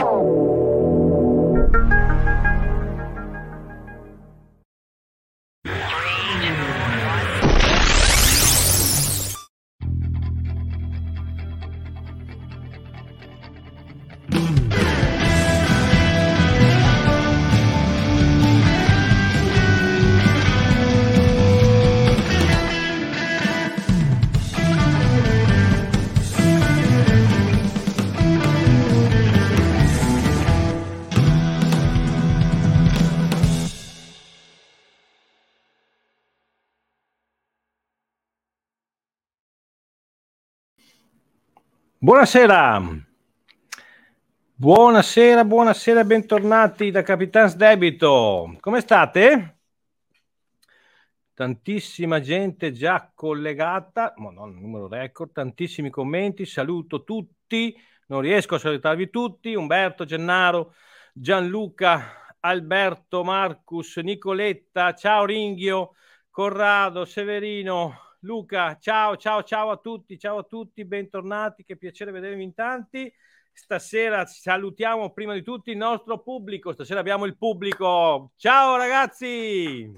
Oh. Buonasera. Buonasera, buonasera, bentornati da Capitans Debito. Come state? Tantissima gente già collegata, madonna, numero record, tantissimi commenti, saluto tutti, non riesco a salutarvi tutti, Umberto, Gennaro, Gianluca, Alberto, Marcus, Nicoletta, ciao Ringhio, Corrado, Severino, Luca, ciao, ciao, ciao a tutti, ciao a tutti, bentornati, che piacere vedervi in tanti. Stasera salutiamo prima di tutto il nostro pubblico, stasera abbiamo il pubblico. Ciao ragazzi!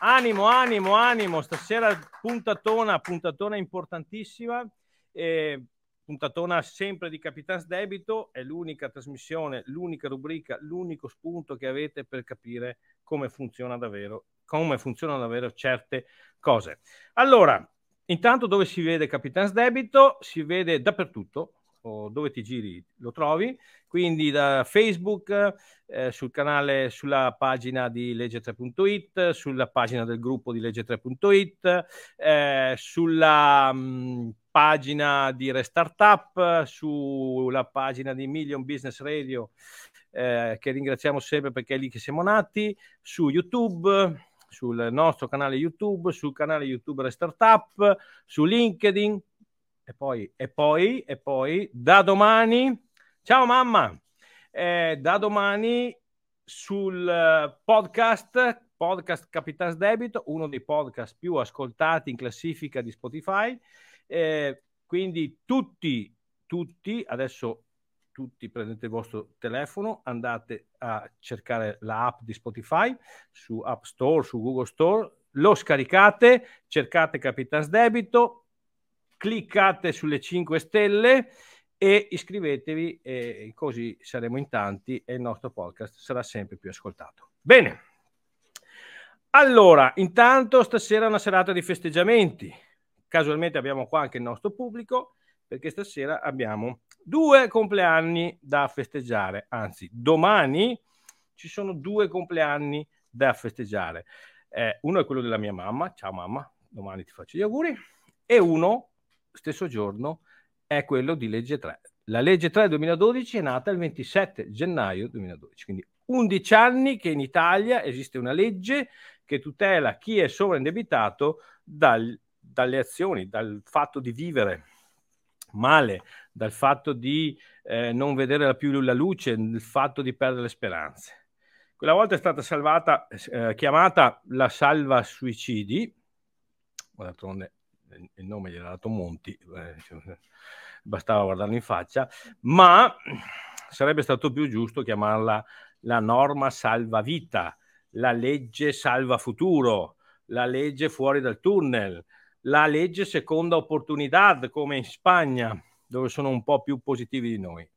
Animo, animo, animo, stasera puntatona, puntatona importantissima. Eh, puntatona sempre di Capitans Debito, è l'unica trasmissione, l'unica rubrica, l'unico spunto che avete per capire come funziona davvero come funzionano davvero certe cose. Allora, intanto dove si vede Capitans Debito? Si vede dappertutto, o dove ti giri lo trovi, quindi da Facebook, eh, sul canale, sulla pagina di legge3.it, sulla pagina del gruppo di legge3.it, eh, sulla mh, mm, pagina di Restartup, sulla pagina di Million Business Radio, eh, che ringraziamo sempre perché è lì che siamo nati, su YouTube, sul nostro canale YouTube, sul canale YouTube Restartup, su LinkedIn e poi, e poi, e poi da domani, ciao mamma, eh, da domani sul eh, podcast, podcast Capitans Debito, uno dei podcast più ascoltati in classifica di Spotify. Eh, quindi tutti, tutti, adesso tutti prendete il vostro telefono, andate a cercare l'app di Spotify su App Store, su Google Store, lo scaricate, cercate Capitans Debito, cliccate sulle 5 stelle e iscrivetevi e così saremo in tanti e il nostro podcast sarà sempre più ascoltato. Bene. Allora, intanto stasera è una serata di festeggiamenti. Casualmente abbiamo qua anche il nostro pubblico perché stasera abbiamo due compleanni da festeggiare, anzi domani ci sono due compleanni da festeggiare. Eh, uno è quello della mia mamma, ciao mamma, domani ti faccio gli auguri, e uno, stesso giorno, è quello di legge 3. La legge 3 2012 è nata il 27 gennaio 2012, quindi 11 anni che in Italia esiste una legge che tutela chi è sovraindebitato dal, dalle azioni, dal fatto di vivere male, dal fatto di eh, non vedere più la luce, dal fatto di perdere le speranze. Quella volta è stata salvata, eh, chiamata la salva suicidi, d'altronde il nome gli era dato Monti, eh, bastava guardarlo in faccia, ma sarebbe stato più giusto chiamarla la norma salva vita, la legge salva futuro, la legge fuori dal tunnel, la legge seconda opportunità come in Spagna, dove sono un po' più positivi di noi.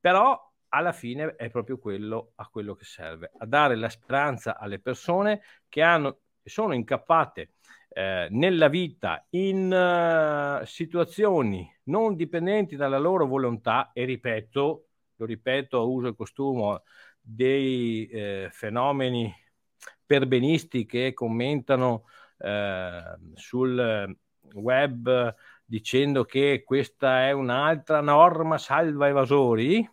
Però alla fine è proprio quello a quello che serve, a dare la speranza alle persone che hanno, sono incappate eh, nella vita in uh, situazioni non dipendenti dalla loro volontà e ripeto, lo ripeto uso e costume dei eh, fenomeni perbenisti che commentano eh, sul web dicendo che questa è un'altra norma salva evasori.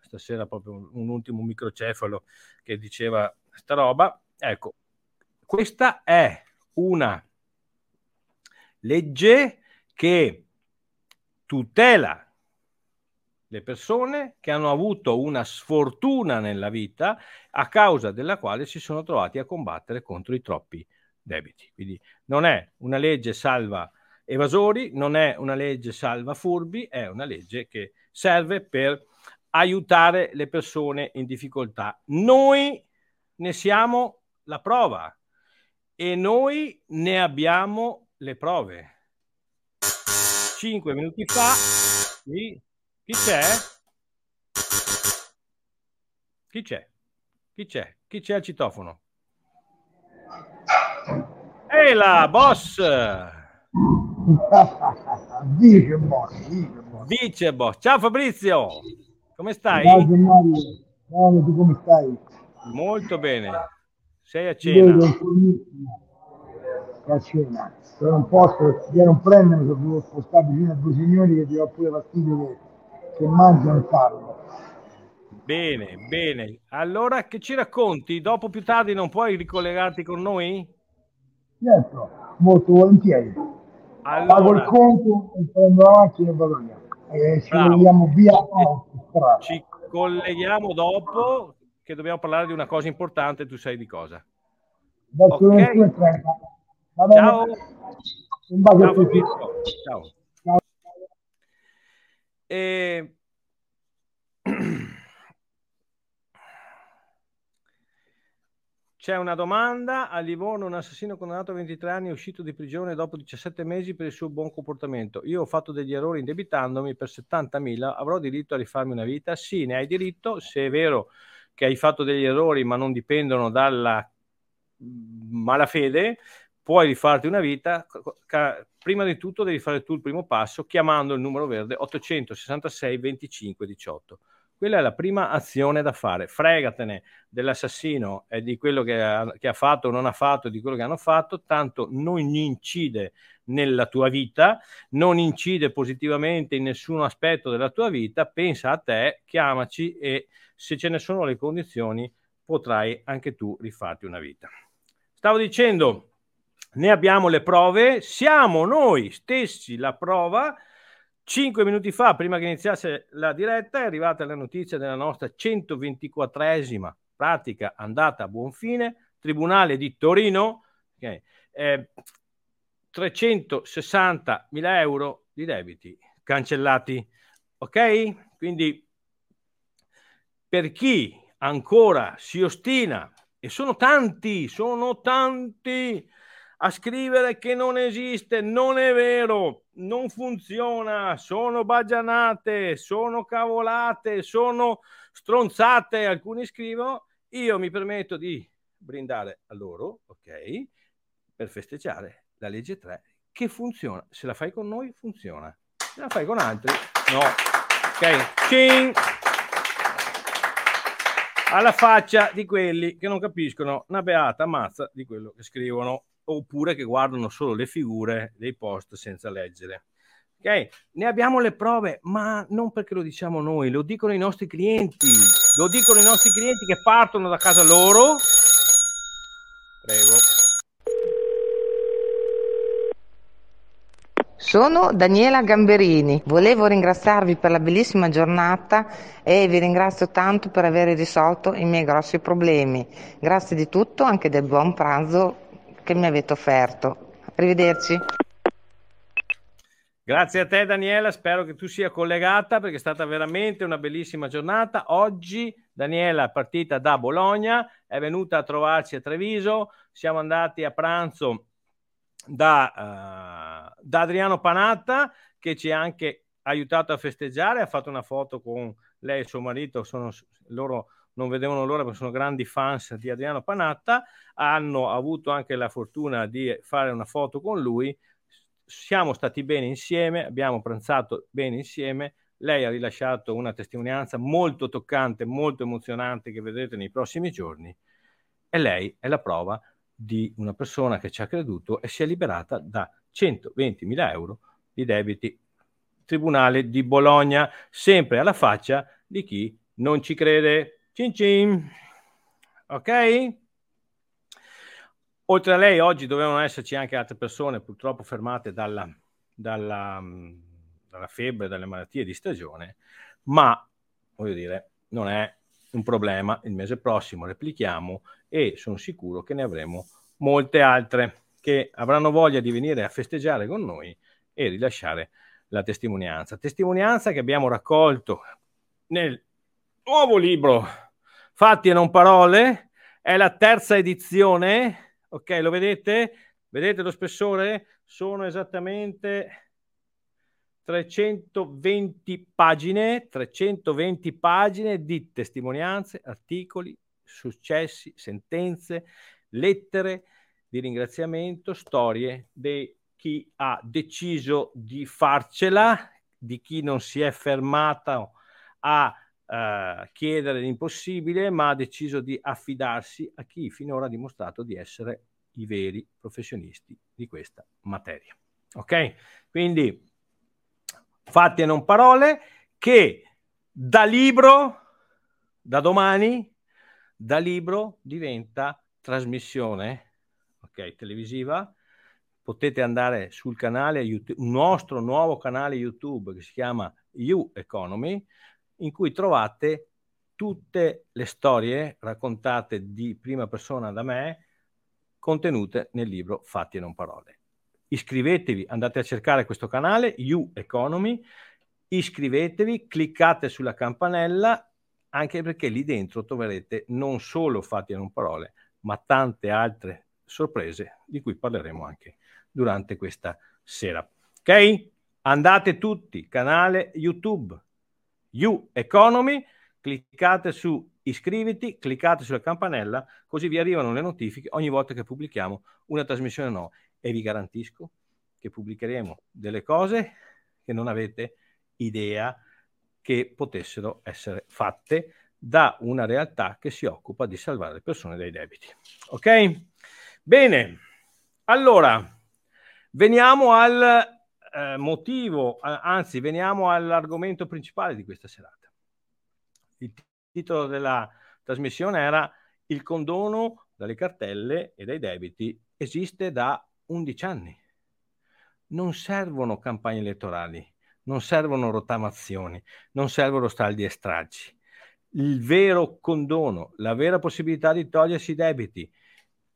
Stasera proprio un, un ultimo microcefalo che diceva questa roba. Ecco, questa è una legge che tutela le persone che hanno avuto una sfortuna nella vita a causa della quale si sono trovati a combattere contro i troppi debiti. Quindi non è una legge salva evasori, non è una legge salva furbi, è una legge che serve per aiutare le persone in difficoltà. Noi ne siamo la prova e noi ne abbiamo le prove. Cinque minuti fa, sì, chi c'è? Chi c'è? Chi c'è? Chi c'è al citofono? Ehi là, boss! Vice boss, vice boss. Ciao Fabrizio, come stai? Ciao Mario, come stai? Molto bene. Sei a cena? a cena. Se non posso, io non prendermi, sono spostato vicino a due signori che ti ho pure fastidio che che mangiano il farlo. Bene, bene. Allora che ci racconti? Dopo più tardi non puoi ricollegarti con noi? Certo, molto volentieri. Allora... Pago il conto e prendo la macchina e vado via. E ci colleghiamo via. Ci colleghiamo dopo che dobbiamo parlare di una cosa importante, tu sai di cosa. Verso okay. le 21.30. Ciao. Un bacio Ciao, tutti. Ciao. E... C'è una domanda. A Livorno un assassino condannato a 23 anni è uscito di prigione dopo 17 mesi per il suo buon comportamento. Io ho fatto degli errori indebitandomi per 70.000. Avrò diritto a rifarmi una vita? Sì, ne hai diritto. Se è vero che hai fatto degli errori ma non dipendono dalla malafede, puoi rifarti una vita, prima di tutto devi fare tu il primo passo chiamando il numero verde 866 25 18. Quella è la prima azione da fare. Fregatene dell'assassino e di quello che ha, che ha fatto o non ha fatto, di quello che hanno fatto, tanto non incide nella tua vita, non incide positivamente in nessun aspetto della tua vita, pensa a te, chiamaci e se ce ne sono le condizioni potrai anche tu rifarti una vita. Stavo dicendo, ne abbiamo le prove, siamo noi stessi la prova. Cinque minuti fa, prima che iniziasse la diretta, è arrivata la notizia della nostra 124esima pratica andata a buon fine, Tribunale di Torino, okay, eh, 360 mila euro di debiti cancellati. Ok? Quindi per chi ancora si ostina, e sono tanti, sono tanti, a scrivere che non esiste, non è vero, non funziona, sono bagianate, sono cavolate, sono stronzate, alcuni scrivono, io mi permetto di brindare a loro, ok, per festeggiare la legge 3 che funziona. Se la fai con noi, funziona. Se la fai con altri, no. Ok, Cing! alla faccia di quelli che non capiscono una beata mazza di quello che scrivono oppure che guardano solo le figure dei post senza leggere. Ok, ne abbiamo le prove, ma non perché lo diciamo noi, lo dicono i nostri clienti, lo dicono i nostri clienti che partono da casa loro. Prego. Sono Daniela Gamberini, volevo ringraziarvi per la bellissima giornata e vi ringrazio tanto per aver risolto i miei grossi problemi. Grazie di tutto, anche del buon pranzo che mi avete offerto. Arrivederci. Grazie a te Daniela, spero che tu sia collegata perché è stata veramente una bellissima giornata. Oggi Daniela è partita da Bologna, è venuta a trovarci a Treviso, siamo andati a pranzo da, uh, da Adriano Panatta che ci ha anche aiutato a festeggiare, ha fatto una foto con lei e suo marito, sono loro non vedevano l'ora perché sono grandi fans di Adriano Panatta, hanno avuto anche la fortuna di fare una foto con lui, siamo stati bene insieme, abbiamo pranzato bene insieme, lei ha rilasciato una testimonianza molto toccante, molto emozionante che vedrete nei prossimi giorni e lei è la prova di una persona che ci ha creduto e si è liberata da 120.000 euro di debiti. Tribunale di Bologna, sempre alla faccia di chi non ci crede. Cin cin. Ok? Oltre a lei, oggi dovevano esserci anche altre persone, purtroppo fermate dalla, dalla, dalla febbre, dalle malattie di stagione, ma voglio dire, non è un problema. Il mese prossimo replichiamo e sono sicuro che ne avremo molte altre che avranno voglia di venire a festeggiare con noi e rilasciare la testimonianza. Testimonianza che abbiamo raccolto nel nuovo libro Fatti e non parole, è la terza edizione, ok, lo vedete? Vedete lo spessore? Sono esattamente 320 pagine, 320 pagine di testimonianze, articoli, successi, sentenze, lettere di ringraziamento, storie di chi ha deciso di farcela, di chi non si è fermato a uh, chiedere l'impossibile, ma ha deciso di affidarsi a chi finora ha dimostrato di essere i veri professionisti di questa materia. Ok? Quindi fatti e non parole, che da libro, da domani, da libro diventa trasmissione okay, televisiva. Potete andare sul canale YouTube, nostro nuovo canale YouTube che si chiama You Economy, in cui trovate tutte le storie raccontate di prima persona da me, contenute nel libro Fatti e non parole iscrivetevi, andate a cercare questo canale, You Economy, iscrivetevi, cliccate sulla campanella, anche perché lì dentro troverete non solo fatti e non parole, ma tante altre sorprese di cui parleremo anche durante questa sera. Ok? Andate tutti, canale YouTube, You Economy, cliccate su iscriviti, cliccate sulla campanella, così vi arrivano le notifiche ogni volta che pubblichiamo una trasmissione nuova e vi garantisco che pubblicheremo delle cose che non avete idea che potessero essere fatte da una realtà che si occupa di salvare le persone dai debiti. Ok? Bene, allora veniamo al eh, motivo, anzi veniamo all'argomento principale di questa serata. Il titolo della trasmissione era Il condono dalle cartelle e dai debiti esiste da 11 anni. Non servono campagne elettorali, non servono rottamazioni, non servono saldi e stracci. Il vero condono, la vera possibilità di togliersi i debiti,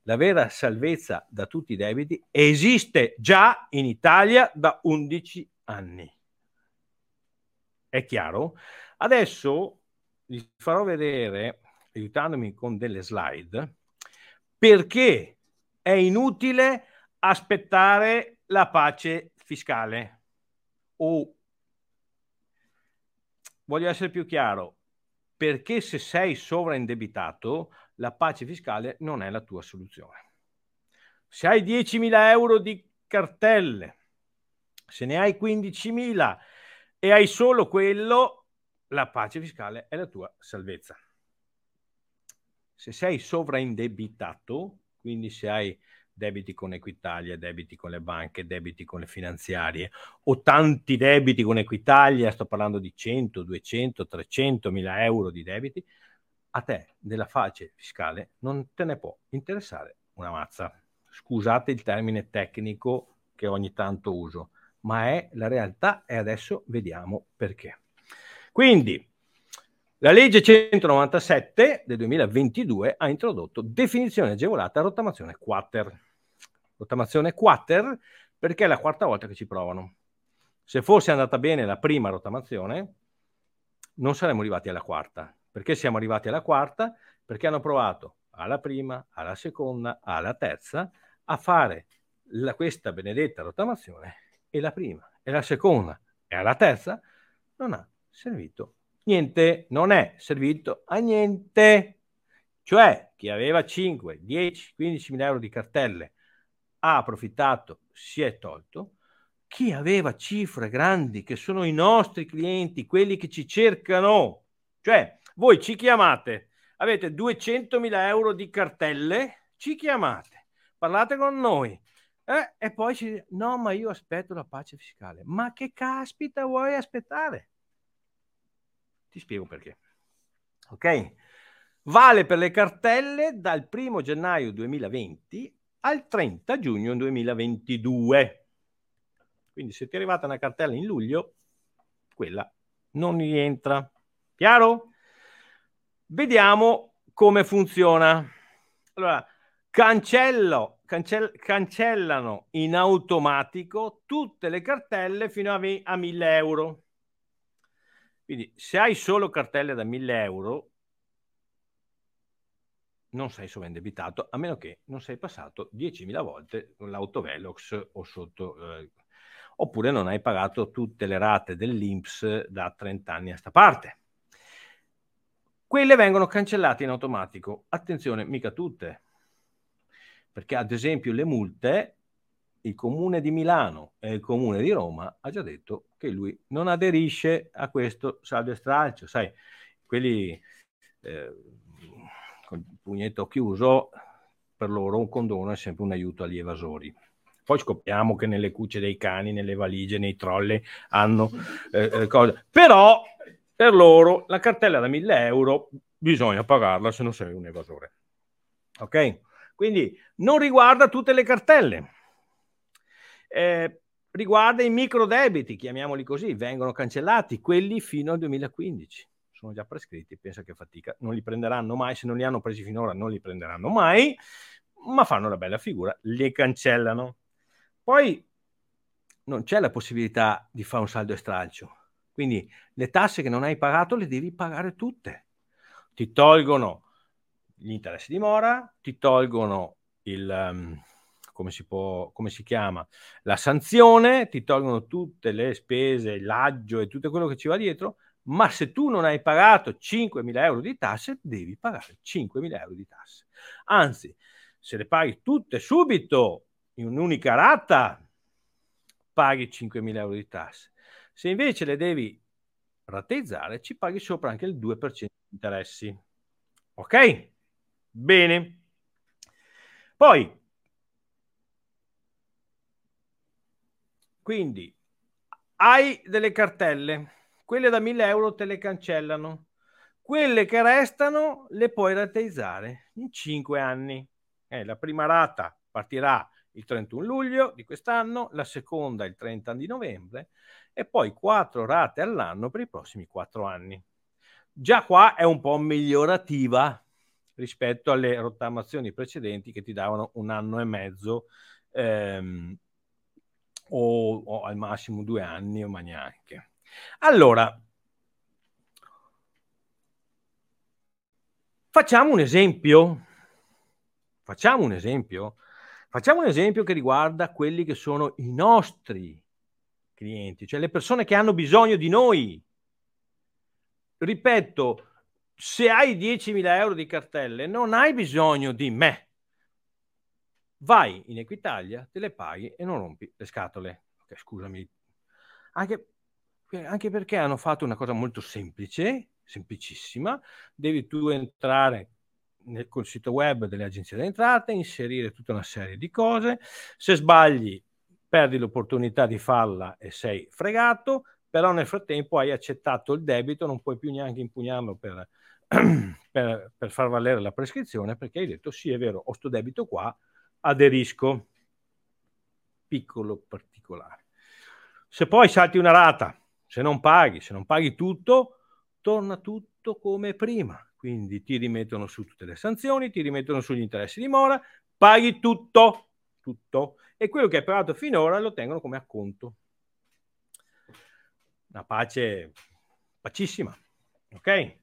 la vera salvezza da tutti i debiti esiste già in Italia da 11 anni. È chiaro? Adesso vi farò vedere, aiutandomi con delle slide, perché è inutile aspettare la pace fiscale. O voglio essere più chiaro, perché se sei sovraindebitato, la pace fiscale non è la tua soluzione. Se hai 10.000 euro di cartelle, se ne hai 15.000 e hai solo quello, la pace fiscale è la tua salvezza. Se sei sovraindebitato, quindi se hai debiti con Equitalia, debiti con le banche, debiti con le finanziarie o tanti debiti con Equitalia, sto parlando di 100, 200, 300 mila euro di debiti, a te della face fiscale non te ne può interessare una mazza. Scusate il termine tecnico che ogni tanto uso, ma è la realtà e adesso vediamo perché. Quindi, la legge 197 del 2022 ha introdotto definizione agevolata rottamazione quater rottamazione quater perché è la quarta volta che ci provano. Se fosse andata bene la prima rottamazione, non saremmo arrivati alla quarta. Perché siamo arrivati alla quarta? Perché hanno provato alla prima, alla seconda, alla terza a fare la, questa benedetta rottamazione e la prima e la seconda e alla terza non ha servito niente, non è servito a niente. Cioè chi aveva 5, 10, 15 mila euro di cartelle ha approfittato, si è tolto. Chi aveva cifre grandi, che sono i nostri clienti, quelli che ci cercano, cioè voi ci chiamate, avete 200.000 euro di cartelle, ci chiamate, parlate con noi, Eh, e poi ci dice, no, ma io aspetto la pace fiscale. Ma che caspita vuoi aspettare? Ti spiego perché. Ok? Vale per le cartelle dal 1 gennaio 2020 al 30 giugno 2022. Quindi se ti è arrivata una cartella in luglio, quella non rientra. Chiaro? Vediamo come funziona. Allora, cancello, cancell- cancellano in automatico tutte le cartelle fino a, me- a 1000 euro. Quindi se hai solo cartelle da 1000 euro, non sei sovrindebitato, a meno che non sei passato 10.000 volte con l'autovelox o sotto, eh, oppure non hai pagato tutte le rate dell'INPS da 30 anni a sta parte. Quelle vengono cancellate in automatico. Attenzione, mica tutte. Perché ad esempio le multe, il comune di Milano e il comune di Roma ha già detto che lui non aderisce a questo saldo e stralcio. Sai, quelli eh, con il pugnetto chiuso, per loro un condono è sempre un aiuto agli evasori. Poi scopriamo che nelle cucce dei cani, nelle valigie, nei trolley hanno eh, eh cose. Però per loro la cartella da 1000 euro bisogna pagarla se non sei un evasore. Ok? Quindi non riguarda tutte le cartelle. Eh, riguarda i microdebiti, chiamiamoli così, vengono cancellati quelli fino al 2015 sono già prescritti, pensa che fatica, non li prenderanno mai, se non li hanno presi finora non li prenderanno mai, ma fanno una bella figura, li cancellano. Poi non c'è la possibilità di fare un saldo e stralcio, quindi le tasse che non hai pagato le devi pagare tutte. Ti tolgono gli interessi di mora, ti tolgono il... Um, come si, può, come si chiama, la sanzione, ti tolgono tutte le spese, l'aggio e tutto quello che ci va dietro, ma se tu non hai pagato 5.000 euro di tasse, devi pagare 5.000 euro di tasse. Anzi, se le paghi tutte subito in un'unica rata, paghi 5.000 euro di tasse. Se invece le devi rateizzare, ci paghi sopra anche il 2% di interessi. Ok? Bene. Poi, quindi, hai delle cartelle quelle da 1000 euro te le cancellano. Quelle che restano le puoi rateizzare in 5 anni. Eh, la prima rata partirà il 31 luglio di quest'anno, la seconda il 30 di novembre e poi 4 rate all'anno per i prossimi 4 anni. Già qua è un po' migliorativa rispetto alle rottamazioni precedenti che ti davano un anno e mezzo ehm, o, o, al massimo due anni o ma neanche. Allora, facciamo un esempio. Facciamo un esempio. Facciamo un esempio che riguarda quelli che sono i nostri clienti, cioè le persone che hanno bisogno di noi. Ripeto, se hai 10.000 euro di cartelle, non hai bisogno di me. Vai in Equitalia, te le paghi e non rompi le scatole. Okay, scusami. Anche anche perché hanno fatto una cosa molto semplice, semplicissima, devi tu entrare nel, sito web delle agenzie delle entrate, inserire tutta una serie di cose, se sbagli perdi l'opportunità di farla e sei fregato, però nel frattempo hai accettato il debito, non puoi più neanche impugnarlo per, per, per far valere la prescrizione perché hai detto sì è vero, ho sto debito qua, aderisco. Piccolo particolare. Se poi salti una rata se non paghi, se non paghi tutto, torna tutto come prima. Quindi ti rimettono su tutte le sanzioni, ti rimettono sugli interessi di mora, paghi tutto, tutto. E quello che hai pagato finora lo tengono come acconto. Una pace pacissima, ok?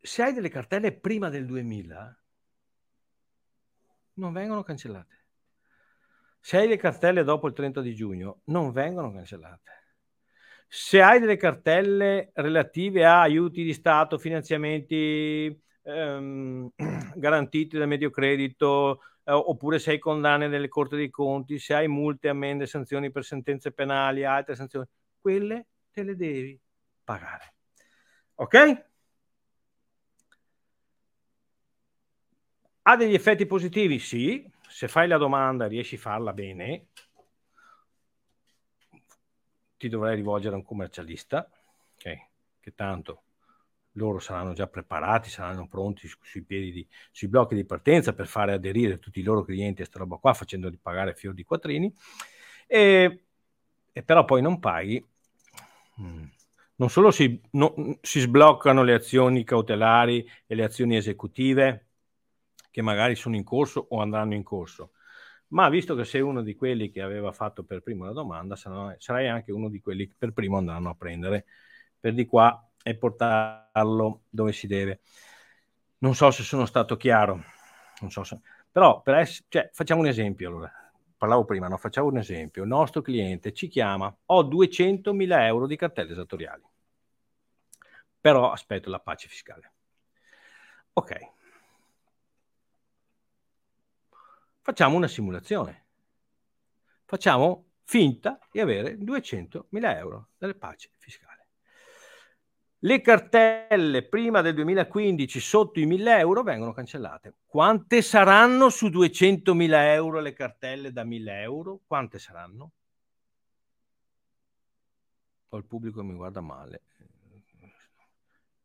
Se hai delle cartelle prima del 2000, non vengono cancellate. Se hai le cartelle dopo il 30 di giugno, non vengono cancellate. Se hai delle cartelle relative a aiuti di Stato, finanziamenti ehm, garantiti dal medio credito, eh, oppure se hai condanne nelle corti dei conti, se hai multe, ammende, sanzioni per sentenze penali, altre sanzioni, quelle te le devi pagare. Ok? Ha degli effetti positivi? Sì, se fai la domanda riesci a farla bene, ti dovrai rivolgere a un commercialista, okay, che tanto loro saranno già preparati, saranno pronti sui, di, sui blocchi di partenza per fare aderire tutti i loro clienti a questa roba qua, facendoli pagare fior di quattrini, e, e però poi non paghi. Mm. Non solo si, no, si sbloccano le azioni cautelari e le azioni esecutive che magari sono in corso o andranno in corso, ma visto che sei uno di quelli che aveva fatto per primo la domanda, sarai anche uno di quelli che per primo andranno a prendere per di qua e portarlo dove si deve. Non so se sono stato chiaro, non so se... però per essere, cioè, facciamo un esempio allora. Parlavo prima, no? facciamo un esempio. Il nostro cliente ci chiama, ho 200.000 euro di cartelle esattoriali, però aspetto la pace fiscale. Ok. Facciamo una simulazione. Facciamo finta di avere 200.000 euro delle pace fiscali. Le cartelle prima del 2015 sotto i 1000 euro vengono cancellate. Quante saranno su 200.000 euro le cartelle da 1000 euro? Quante saranno? O il pubblico mi guarda male.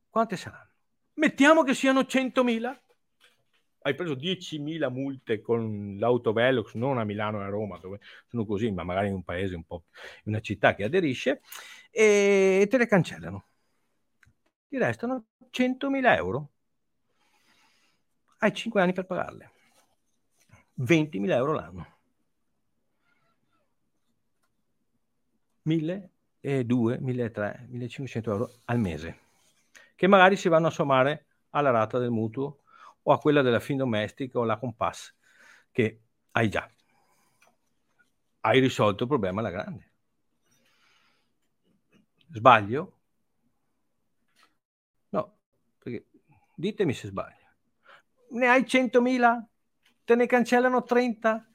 Quante saranno? Mettiamo che siano 100.000. Hai preso 10.000 multe con l'autovelox, non a Milano e a Roma, dove sono così, ma magari in un paese un po', in una città che aderisce, e te le cancellano ti restano 100.000 euro. Hai 5 anni per pagarle. 20.000 euro l'anno. 1.000 e 2, 1.300, 1.500 euro al mese, che magari si vanno a sommare alla rata del mutuo o a quella della fin domestica o la compass che hai già. Hai risolto il problema alla grande. Sbaglio? Perché, ditemi se sbaglio. Ne hai 100.000? Te ne cancellano 30?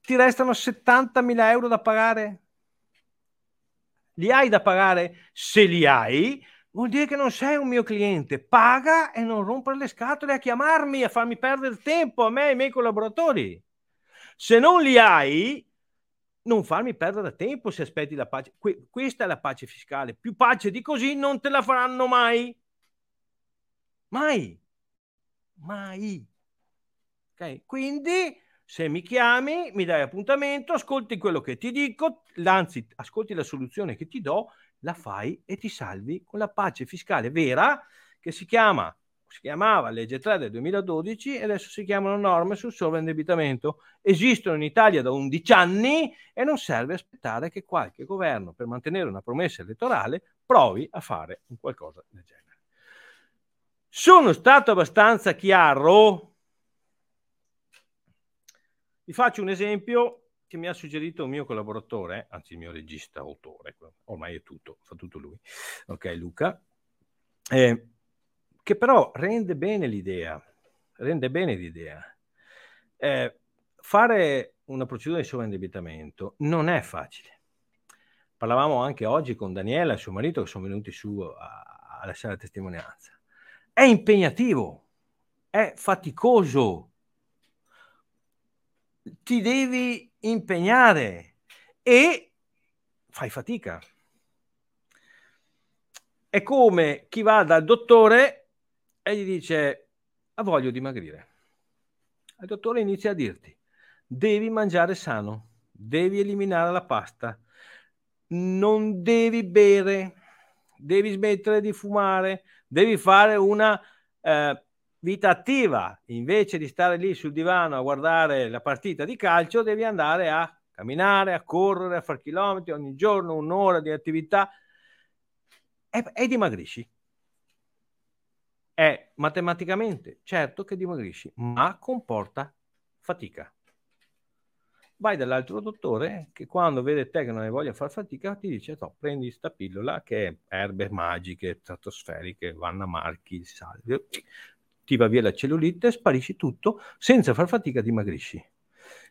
Ti restano 70.000 euro da pagare? Li hai da pagare? Se li hai, vuol dire che non sei un mio cliente. Paga e non rompere le scatole a chiamarmi, a farmi perdere tempo a me e ai miei collaboratori. Se non li hai, non farmi perdere tempo se aspetti la pace. Que- questa è la pace fiscale. Più pace di così non te la faranno mai. Mai. Mai. Ok? Quindi se mi chiami, mi dai appuntamento, ascolti quello che ti dico, anzi ascolti la soluzione che ti do, la fai e ti salvi con la pace fiscale vera che si chiama si chiamava legge 3 del 2012 e adesso si chiamano norme sul sovraindebitamento. Esistono in Italia da 11 anni e non serve aspettare che qualche governo per mantenere una promessa elettorale provi a fare un qualcosa del genere. Sono stato abbastanza chiaro? Vi faccio un esempio che mi ha suggerito un mio collaboratore, anzi il mio regista, autore, ormai è tutto, fa tutto lui, ok Luca, eh, che però rende bene l'idea, rende bene l'idea. Eh, fare una procedura di sovraindebitamento non è facile. Parlavamo anche oggi con Daniela e suo marito che sono venuti su a, a lasciare la testimonianza è impegnativo, è faticoso, ti devi impegnare e fai fatica. È come chi va dal dottore e gli dice ha voglio dimagrire. Il dottore inizia a dirti devi mangiare sano, devi eliminare la pasta, non devi bere, devi smettere di fumare, devi fare una eh, vita attiva, invece di stare lì sul divano a guardare la partita di calcio, devi andare a camminare, a correre, a fare chilometri ogni giorno, un'ora di attività. E, e dimagrisci. È matematicamente certo che dimagrisci, ma comporta fatica vai dall'altro dottore che quando vede te che non hai voglia di fare fatica ti dice no, prendi questa pillola che è erbe magiche, stratosferiche, vanna marchi, salvio, ti va via la cellulite, sparisci tutto, senza far fatica dimagrisci.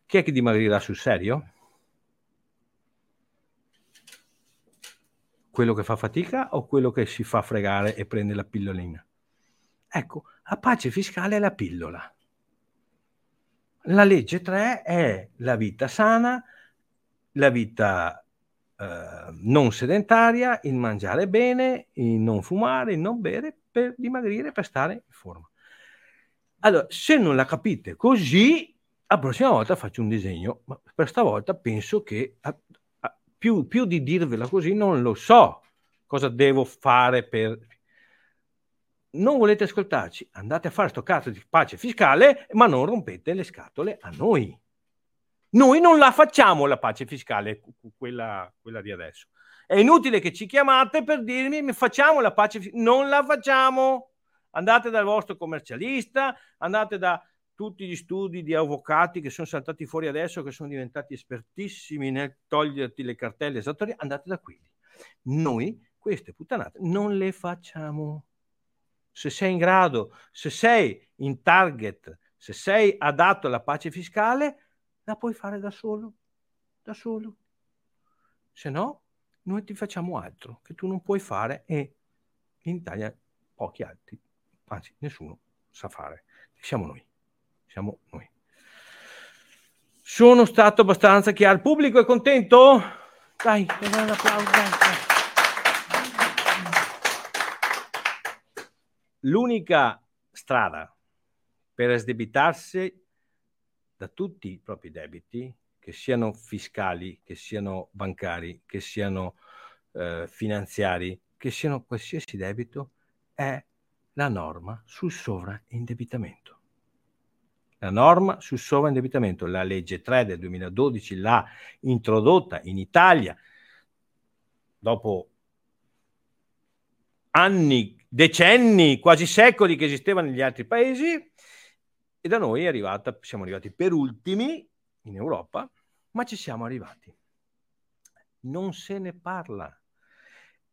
Chi è che dimagrirà sul serio? Quello che fa fatica o quello che si fa fregare e prende la pillolina? Ecco, la pace fiscale è la pillola. La legge 3 è la vita sana, la vita eh, non sedentaria, il mangiare bene, il non fumare, il non bere per dimagrire, per stare in forma. Allora, se non la capite così, la prossima volta faccio un disegno, ma per stavolta penso che a, a, più, più di dirvela così non lo so cosa devo fare per... Non volete ascoltarci? Andate a fare sto cazzo di pace fiscale, ma non rompete le scatole a noi. Noi non la facciamo la pace fiscale, quella, quella di adesso. È inutile che ci chiamate per dirmi facciamo la pace fiscale. Non la facciamo. Andate dal vostro commercialista, andate da tutti gli studi di avvocati che sono saltati fuori adesso, che sono diventati espertissimi nel toglierti le cartelle esattoriali, andate da quelli. Noi queste puttanate non le facciamo. Se sei in grado, se sei in target, se sei adatto alla pace fiscale, la puoi fare da solo, da solo. Se no, noi ti facciamo altro che tu non puoi fare e in Italia pochi altri, anzi nessuno sa fare. Siamo noi siamo noi. Sono stato abbastanza chiaro. Il pubblico è contento? Dai, un applauso. L'unica strada per sdebitarsi da tutti i propri debiti, che siano fiscali, che siano bancari, che siano eh, finanziari, che siano qualsiasi debito, è la norma sul sovraindebitamento la norma sul sovraindebitamento. La legge 3 del 2012 l'ha introdotta in Italia dopo anni, decenni, quasi secoli che esisteva negli altri paesi e da noi è arrivata, siamo arrivati per ultimi in Europa, ma ci siamo arrivati. Non se ne parla.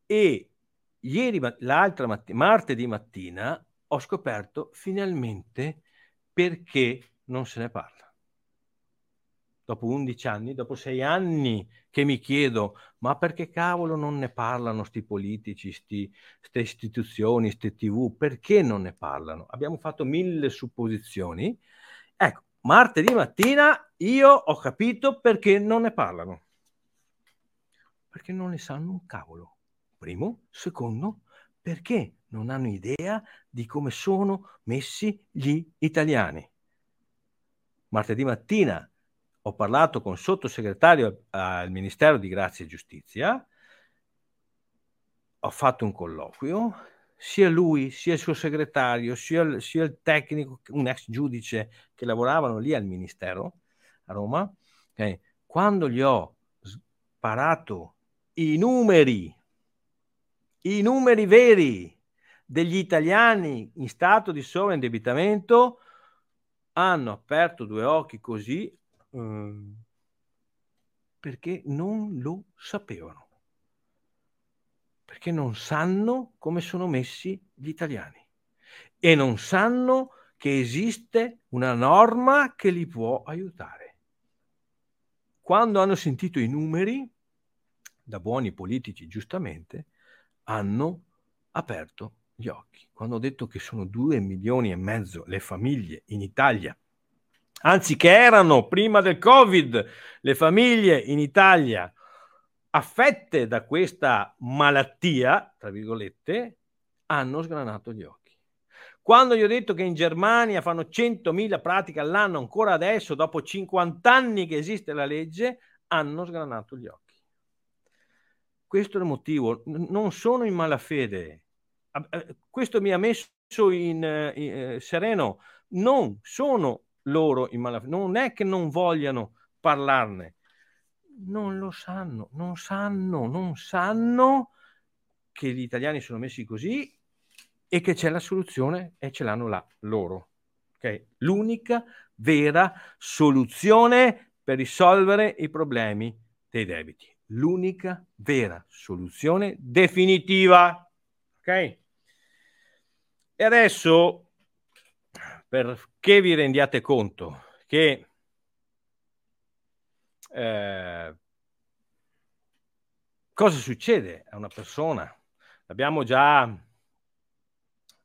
E ieri, l'altra mattina, martedì mattina, ho scoperto finalmente perché non se ne parla. Dopo 11 anni, dopo 6 anni che mi chiedo, ma perché cavolo non ne parlano sti politici, queste istituzioni, queste tv, perché non ne parlano? Abbiamo fatto mille supposizioni. Ecco, martedì mattina io ho capito perché non ne parlano. Perché non ne sanno un cavolo. Primo. Secondo, perché non hanno idea di come sono messi gli italiani. Martedì mattina ho parlato con il sottosegretario al Ministero di Grazia e Giustizia, ho fatto un colloquio, sia lui, sia il suo segretario, sia, sia il tecnico, un ex giudice che lavoravano lì al Ministero a Roma, okay, quando gli ho sparato i numeri i numeri veri degli italiani in stato di sovraindebitamento hanno aperto due occhi così eh, perché non lo sapevano, perché non sanno come sono messi gli italiani e non sanno che esiste una norma che li può aiutare. Quando hanno sentito i numeri, da buoni politici giustamente, hanno aperto gli occhi. Quando ho detto che sono due milioni e mezzo le famiglie in Italia, anzi che erano prima del Covid le famiglie in Italia affette da questa malattia, tra virgolette, hanno sgranato gli occhi. Quando gli ho detto che in Germania fanno 100.000 pratiche all'anno, ancora adesso, dopo 50 anni che esiste la legge, hanno sgranato gli occhi. Questo è il motivo, non sono in malafede. Eh, questo mi ha messo in, in, in eh, sereno, non sono loro in malafede, non è che non vogliano parlarne, non lo sanno, non sanno, non sanno che gli italiani sono messi così e che c'è la soluzione e ce l'hanno là loro. Okay? L'unica vera soluzione per risolvere i problemi dei debiti l'unica vera soluzione definitiva. Ok? E adesso, perché vi rendiate conto che eh, cosa succede a una persona? L'abbiamo già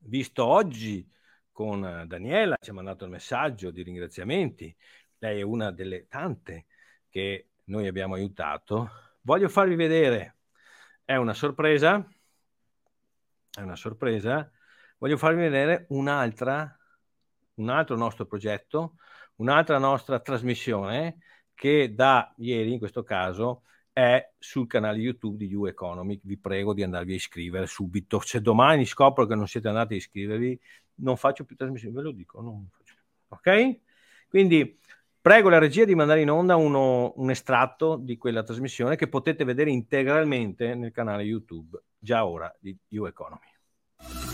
visto oggi con Daniela, ci ha mandato il messaggio di ringraziamenti. Lei è una delle tante che noi abbiamo aiutato. Voglio farvi vedere, è una sorpresa, è una sorpresa, voglio farvi vedere un'altra, un altro nostro progetto, un'altra nostra trasmissione che da ieri in questo caso è sul canale YouTube di You Economic. Vi prego di andarvi a iscrivere subito. Se domani scopro che non siete andati a iscrivervi, non faccio più trasmissioni, ve lo dico. Ok? Quindi prego la regia di mandare in onda uno, un estratto di quella trasmissione che potete vedere integralmente nel canale YouTube già ora di You Economy.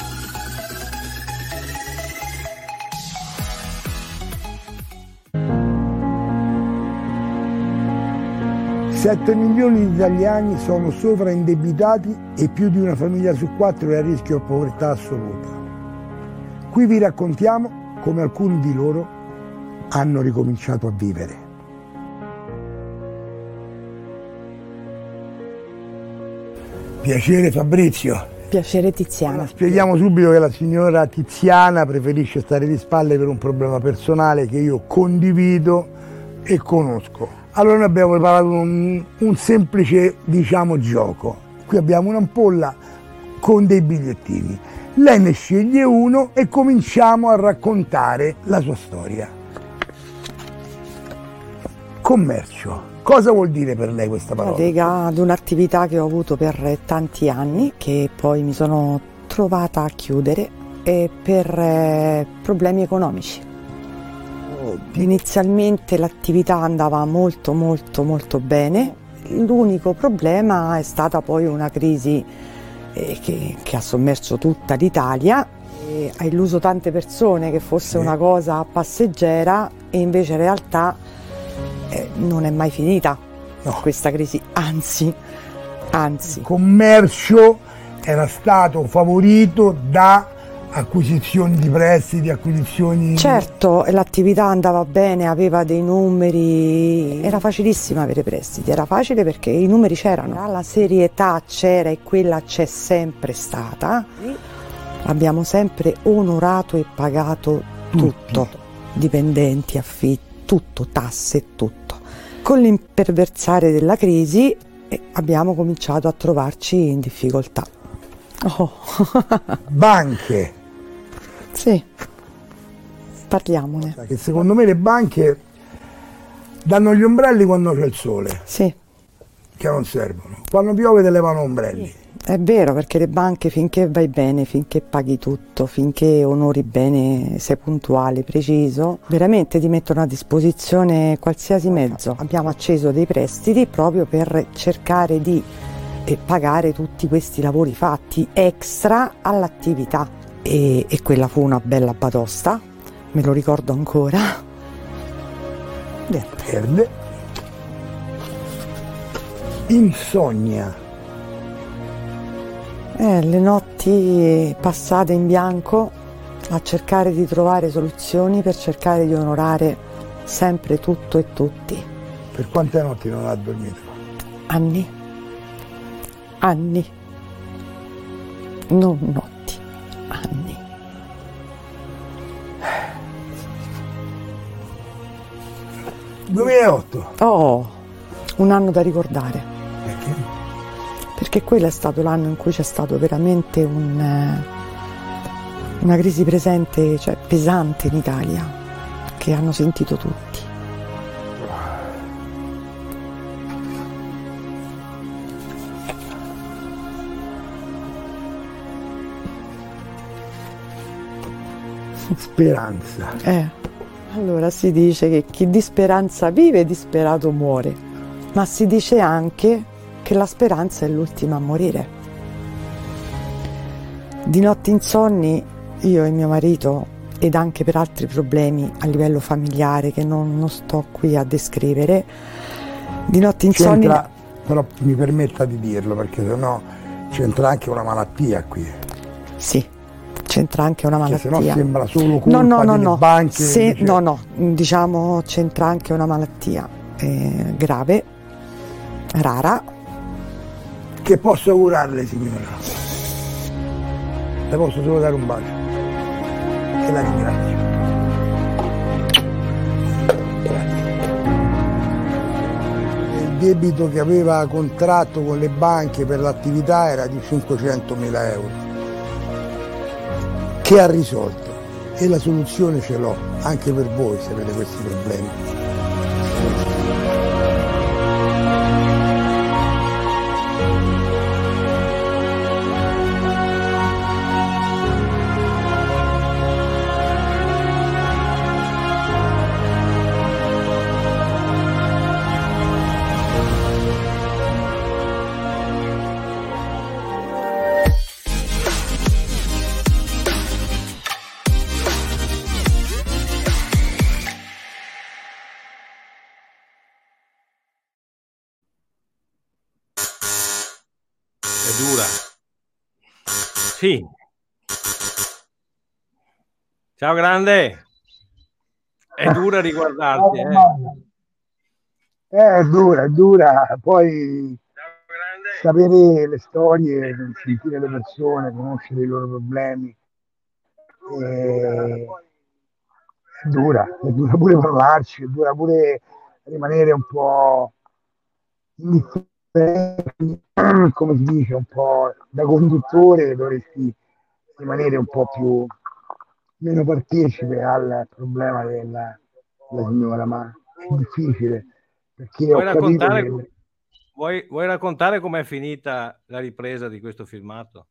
7 milioni di italiani sono sovraindebitati e più di una famiglia su quattro è a rischio di povertà assoluta. Qui vi raccontiamo come alcuni di loro hanno ricominciato a vivere. Piacere Fabrizio. Piacere Tiziana. Spieghiamo subito che la signora Tiziana preferisce stare di spalle per un problema personale che io condivido e conosco. Allora noi abbiamo preparato un, un semplice, diciamo, gioco. Qui abbiamo un'ampolla con dei bigliettini. Lei ne sceglie uno e cominciamo a raccontare la sua storia. Commercio. Cosa vuol dire per lei questa parola? Lega ad un'attività che ho avuto per tanti anni, che poi mi sono trovata a chiudere per eh, problemi economici. Inizialmente l'attività andava molto molto molto bene, l'unico problema è stata poi una crisi eh, che, che, ha sommerso tutta l'Italia, e ha illuso tante persone che fosse una cosa passeggera e invece in realtà eh, non è mai finita no. questa crisi, anzi, anzi. Il commercio era stato favorito da acquisizioni di prestiti, acquisizioni... Certo, l'attività andava bene, aveva dei numeri, era facilissimo avere prestiti, era facile perché i numeri c'erano, la serietà c'era e quella c'è sempre stata, abbiamo sempre onorato e pagato tutto, dipendenti, affitti, tutto, tasse, tutto. Con l'imperversare della crisi eh, abbiamo cominciato a trovarci in difficoltà. Oh. Banche, sì, parliamone. Che secondo me le banche danno gli ombrelli quando c'è il sole. Sì. Che non servono. Quando piove te levano ombrelli. È vero, perché le banche finché vai bene, finché paghi tutto, finché onori bene, sei puntuale, preciso, veramente ti mettono a disposizione qualsiasi mezzo. Abbiamo acceso dei prestiti proprio per cercare di eh, pagare tutti questi lavori fatti extra all'attività e, e quella fu una bella batosta, me lo ricordo ancora. Verde. Insonnia. Eh, le notti passate in bianco a cercare di trovare soluzioni per cercare di onorare sempre tutto e tutti. Per quante notti non ha dormito? Anni. Anni. Non notti anni. 2008. Oh, un anno da ricordare. Perché? Perché quello è stato l'anno in cui c'è stato veramente un, eh, una crisi presente, cioè pesante in Italia, che hanno sentito tutti. Speranza. Eh. Allora si dice che chi di speranza vive, disperato muore, ma si dice anche che la speranza è l'ultima a morire. Di notti insonni io e mio marito ed anche per altri problemi a livello familiare che non, non sto qui a descrivere, di notti insonni... C'entra, però mi permetta di dirlo perché sennò c'entra anche una malattia qui. Sì, c'entra anche una malattia. Cioè, se no sembra solo colpa no, no, no, no. banche. Se, no, no, diciamo c'entra anche una malattia eh, grave, rara. Che posso augurarle signora? Le posso solo dare un bacio. e la ringrazio. Il debito che aveva contratto con le banche per l'attività era di 500 mila euro, che ha risolto e la soluzione ce l'ho anche per voi se avete questi problemi. Sì. Ciao grande. È dura riguardarti. Eh. È dura, è dura. Poi sapere le storie, sentire le persone, conoscere i loro problemi. È, è dura, è dura pure parlarci, è dura pure rimanere un po' indifferenti come si dice, un po' da conduttore dovresti rimanere un po' più meno partecipe al problema della, della signora, ma è difficile perché vuoi raccontare, che... vuoi, vuoi raccontare com'è finita la ripresa di questo filmato?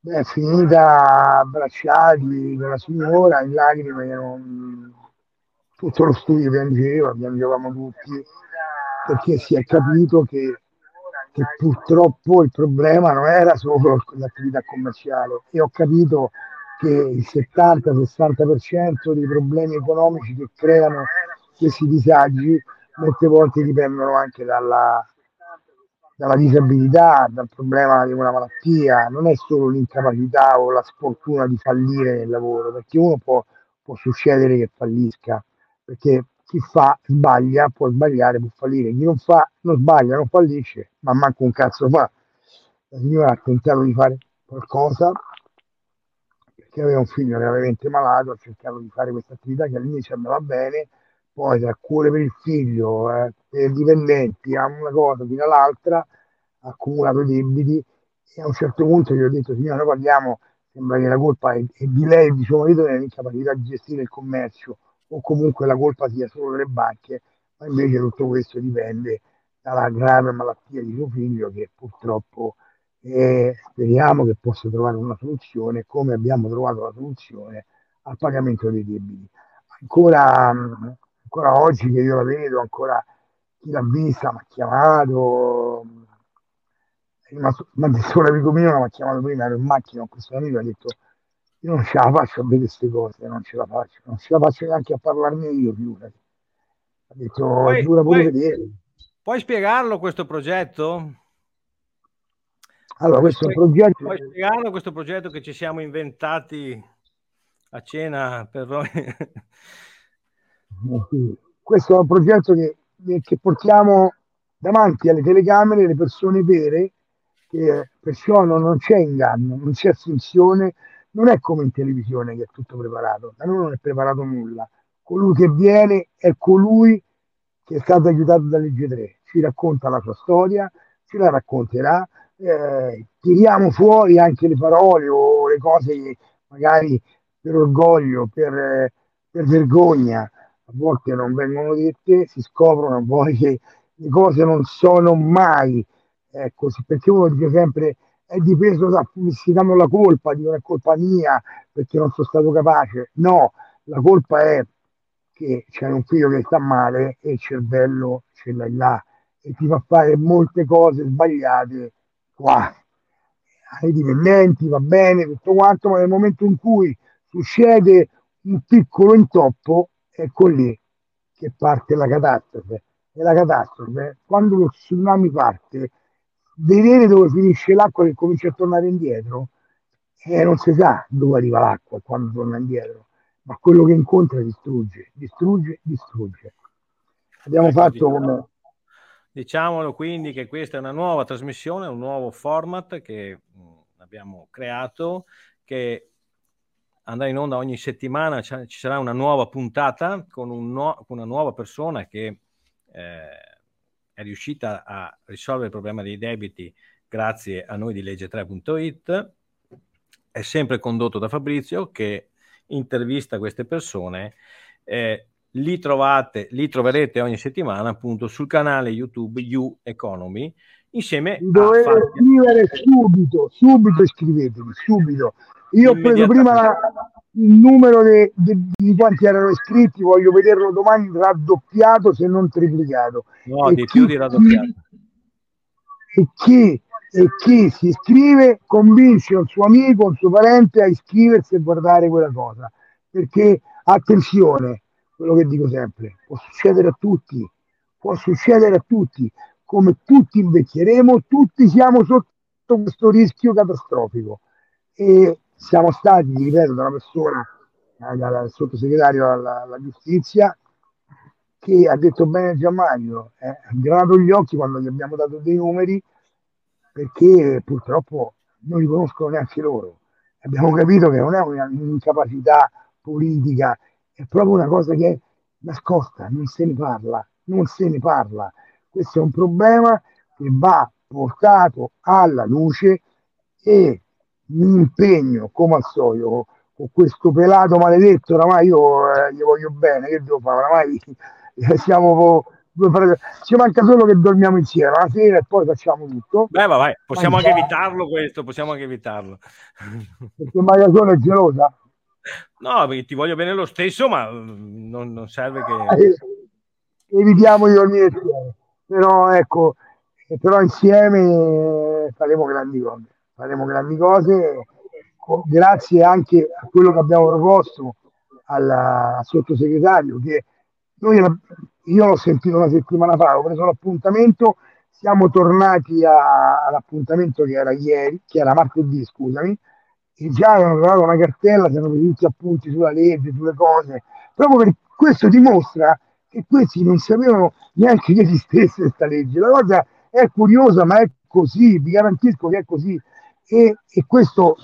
Beh, è finita abbracciati con la signora in lacrime, non... tutto lo studio piangeva, piangevamo tutti perché si è capito che, che purtroppo il problema non era solo l'attività commerciale. E ho capito che il 70-60% dei problemi economici che creano questi disagi molte volte dipendono anche dalla, dalla disabilità, dal problema di una malattia, non è solo l'incapacità o la sfortuna di fallire nel lavoro, perché uno può, può succedere che fallisca, perché chi fa sbaglia, può sbagliare, può fallire, chi non fa non sbaglia, non fallisce, ma manco un cazzo fa. La signora ha tentato di fare qualcosa perché aveva un figlio gravemente malato, ha cercato di fare questa attività che all'inizio andava bene, poi tra cure per il figlio, eh, per i dipendenti, a una cosa fino all'altra, ha accumulato debiti e a un certo punto gli ho detto signora noi parliamo, sembra che la colpa è, è di lei e di marito nell'incapacità di gestire il commercio o comunque la colpa sia solo delle banche, ma invece tutto questo dipende dalla grave malattia di suo figlio che purtroppo eh, speriamo che possa trovare una soluzione come abbiamo trovato la soluzione al pagamento dei debiti. Ancora, ancora oggi che io la vedo, ancora chi l'ha vista mi ha chiamato, è rimasto, detto un amico mio, mi ha chiamato prima, ero in macchina con questo amico, ha detto io non ce la faccio a vedere queste cose, non ce la faccio, non ce la faccio neanche a parlarne io, figurati. Ha detto, puoi, dura pure puoi, vedere. Puoi spiegarlo questo progetto? Allora, questo puoi, progetto... Puoi spiegarlo questo progetto che ci siamo inventati a cena per noi? questo è un progetto che, che portiamo davanti alle telecamere le persone vere, che perciò non, non c'è inganno, non c'è finzione, non è come in televisione che è tutto preparato, da noi non è preparato nulla. Colui che viene è colui che è stato aiutato da Legge 3, ci racconta la sua storia, ci la racconterà, eh, tiriamo fuori anche le parole o le cose che magari per orgoglio, per, per vergogna, a volte non vengono dette, si scoprono poi che le cose non sono mai eh, così, perché uno dice sempre è dipeso da si danno la colpa di non è colpa mia perché non sono stato capace. No, la colpa è che c'è un figlio che sta male e il cervello ce l'hai là e ti fa fare molte cose sbagliate qua. Ai dipendenti va bene, tutto quanto, ma nel momento in cui succede un piccolo intoppo, ecco lì che parte la catastrofe. E la catastrofe, quando lo tsunami parte, vedere dove finisce l'acqua che comincia a tornare indietro e eh, non si sa dove arriva l'acqua quando torna indietro, ma quello che incontra distrugge, distrugge, distrugge. Abbiamo ecco, fatto diciamo, come... Diciamolo quindi che questa è una nuova trasmissione, un nuovo format che abbiamo creato che andrà in onda ogni settimana, ci sarà una nuova puntata con, un no, con una nuova persona che eh, è riuscita a risolvere il problema dei debiti grazie a noi di legge3.it. È sempre condotto da Fabrizio che intervista queste persone. Eh, li trovate, li troverete ogni settimana appunto sul canale YouTube You Economy insieme Dovete a scrivere subito, subito scrivetemi, subito. Io ho preso prima la, il numero de, de, di quanti erano iscritti, voglio vederlo domani raddoppiato se non triplicato. No, e di chi, più di raddoppiato. E chi, e chi si iscrive convince un suo amico, un suo parente a iscriversi e guardare quella cosa. Perché attenzione, quello che dico sempre, può succedere a tutti, può succedere a tutti, come tutti invecchieremo, tutti siamo sotto questo rischio catastrofico. E siamo stati, ripeto, da una persona, eh, dal sottosegretario alla, alla, giustizia, che ha detto bene Gianmario, eh, ha granato gli occhi quando gli abbiamo dato dei numeri, perché purtroppo non li conoscono neanche loro. Abbiamo capito che non è un'incapacità politica, è proprio una cosa che è nascosta, non se ne parla, non se ne parla. Questo è un problema che va portato alla luce e mi impegno come al solito con questo pelato maledetto, oramai io eh, gli voglio bene, che devo fare? Oramai eh, siamo ci manca solo che dormiamo insieme la sera e poi facciamo tutto. Beh, vai, possiamo Mangiare. anche evitarlo questo, possiamo anche evitarlo. Perché Maria Sola è gelosa? No, perché ti voglio bene lo stesso, ma mm, non, non serve che... Eh, evitiamo di dormire insieme. Però ecco, però insieme faremo grandi cose faremo grandi cose, grazie anche a quello che abbiamo proposto al, sottosegretario, che noi, io l'ho sentito una settimana fa, ho preso l'appuntamento, siamo tornati a, all'appuntamento che era ieri, che era martedì, scusami, e già avevano trovato una cartella, si erano presi tutti appunti sulla legge, sulle cose, proprio per questo dimostra che questi non sapevano neanche che esistesse questa legge. La cosa è curiosa, ma è così, vi garantisco che è così e, e questo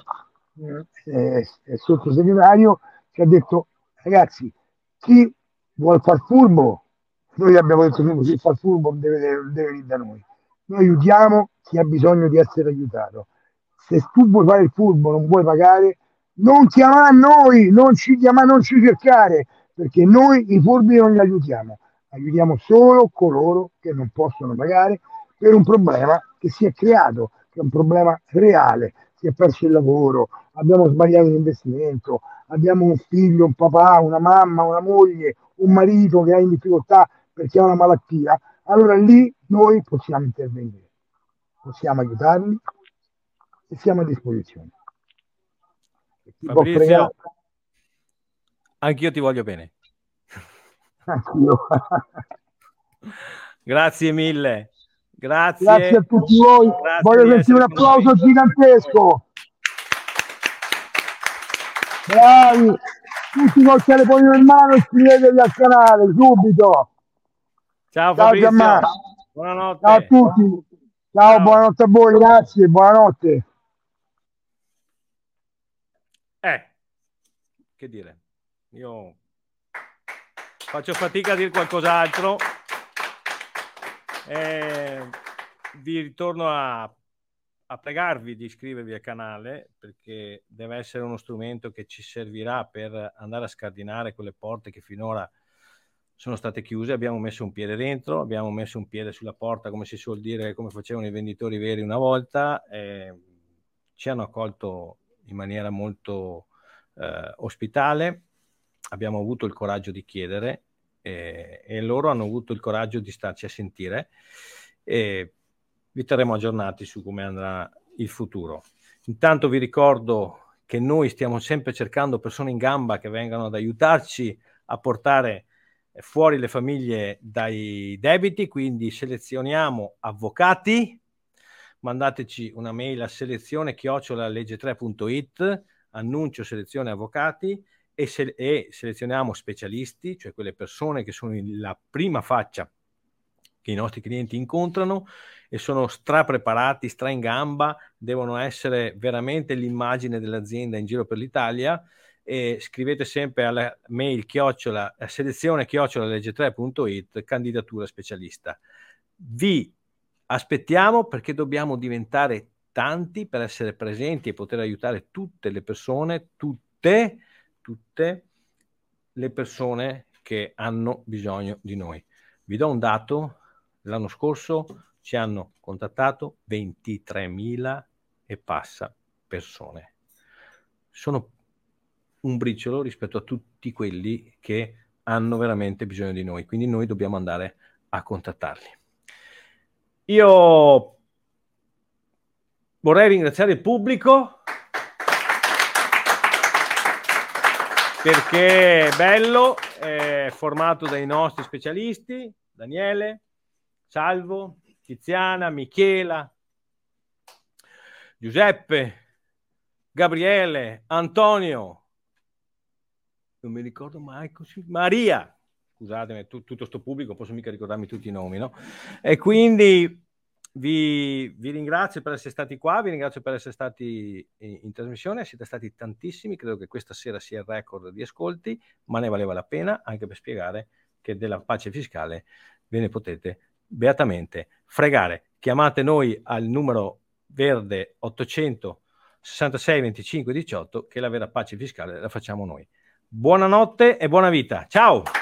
eh, il sottosegretario ci ha detto ragazzi chi vuole far furbo noi abbiamo detto che chi fa furbo deve, deve venire da noi. Noi aiutiamo chi ha bisogno di essere aiutato. Se tu vuoi fare il furbo non vuoi pagare non chiama a noi non ci chiama non ci cercare perché noi i furbi non li aiutiamo. Aiutiamo solo coloro che non possono pagare per un problema che si è creato è un problema reale, si è perso il lavoro, abbiamo sbagliato l'investimento, abbiamo un figlio, un papà, una mamma, una moglie, un marito che ha in difficoltà perché ha una malattia, allora lì noi possiamo intervenire, possiamo aiutarli e siamo a disposizione. Fabrizio, anch'io ti voglio bene. Anch'io. Grazie mille. Grazie. Grazie a tutti voi. Grazie Voglio sentire un applauso gigantesco. Bravi. Tutti col telefonino in mano iscrivetevi al canale subito. Ciao, Ciao Fabrizio. Buonanotte. Ciao a tutti. Ciao, Ciao, buonanotte a voi, grazie, buonanotte. Eh, che dire, io faccio fatica a dire qualcos'altro. Eh, vi ritorno a, a pregarvi di iscrivervi al canale perché deve essere uno strumento che ci servirà per andare a scardinare quelle porte che finora sono state chiuse, abbiamo messo un piede dentro, abbiamo messo un piede sulla porta, come si suol dire, come facevano i venditori veri una volta, eh, ci hanno accolto in maniera molto eh, ospitale, abbiamo avuto il coraggio di chiedere eh, e loro hanno avuto il coraggio di starci a sentire e vi terremo aggiornati su come andrà il futuro. Intanto vi ricordo che noi stiamo sempre cercando persone in gamba che vengano ad aiutarci a portare fuori le famiglie dai debiti, quindi selezioniamo avvocati, mandateci una mail a selezione chiocciola legge3.it, annuncio selezione avvocati e, se- e selezioniamo specialisti, cioè quelle persone che sono la prima faccia che i nostri clienti incontrano e sono strapreparati, stra in gamba, devono essere veramente l'immagine dell'azienda in giro per l'Italia e scrivete sempre alla mail chiocciola selezione chiocciola legge3.it candidatura specialista. Vi aspettiamo perché dobbiamo diventare tanti per essere presenti e poter aiutare tutte le persone, tutte, tutte le persone che hanno bisogno di noi. Vi do un dato, l'anno scorso ci hanno contattato 23.000 e passa persone. Sono un briciolo rispetto a tutti quelli che hanno veramente bisogno di noi, quindi noi dobbiamo andare a contattarli. Io vorrei ringraziare il pubblico perché è bello, è formato dai nostri specialisti, Daniele, Salvo, Tiziana, Michela, Giuseppe, Gabriele, Antonio, non mi ricordo mai così, Maria, scusatemi, tu, tutto questo pubblico, posso mica ricordarmi tutti i nomi, no? E quindi vi, vi, ringrazio per essere stati qua, vi ringrazio per essere stati in, in, trasmissione, siete stati tantissimi, credo che questa sera sia il record di ascolti, ma ne valeva la pena anche per spiegare che della pace fiscale ve ne potete beatamente fregare. Chiamate noi al numero verde 866 25 18 che la vera pace fiscale la facciamo noi. Buonanotte e buona vita. Ciao!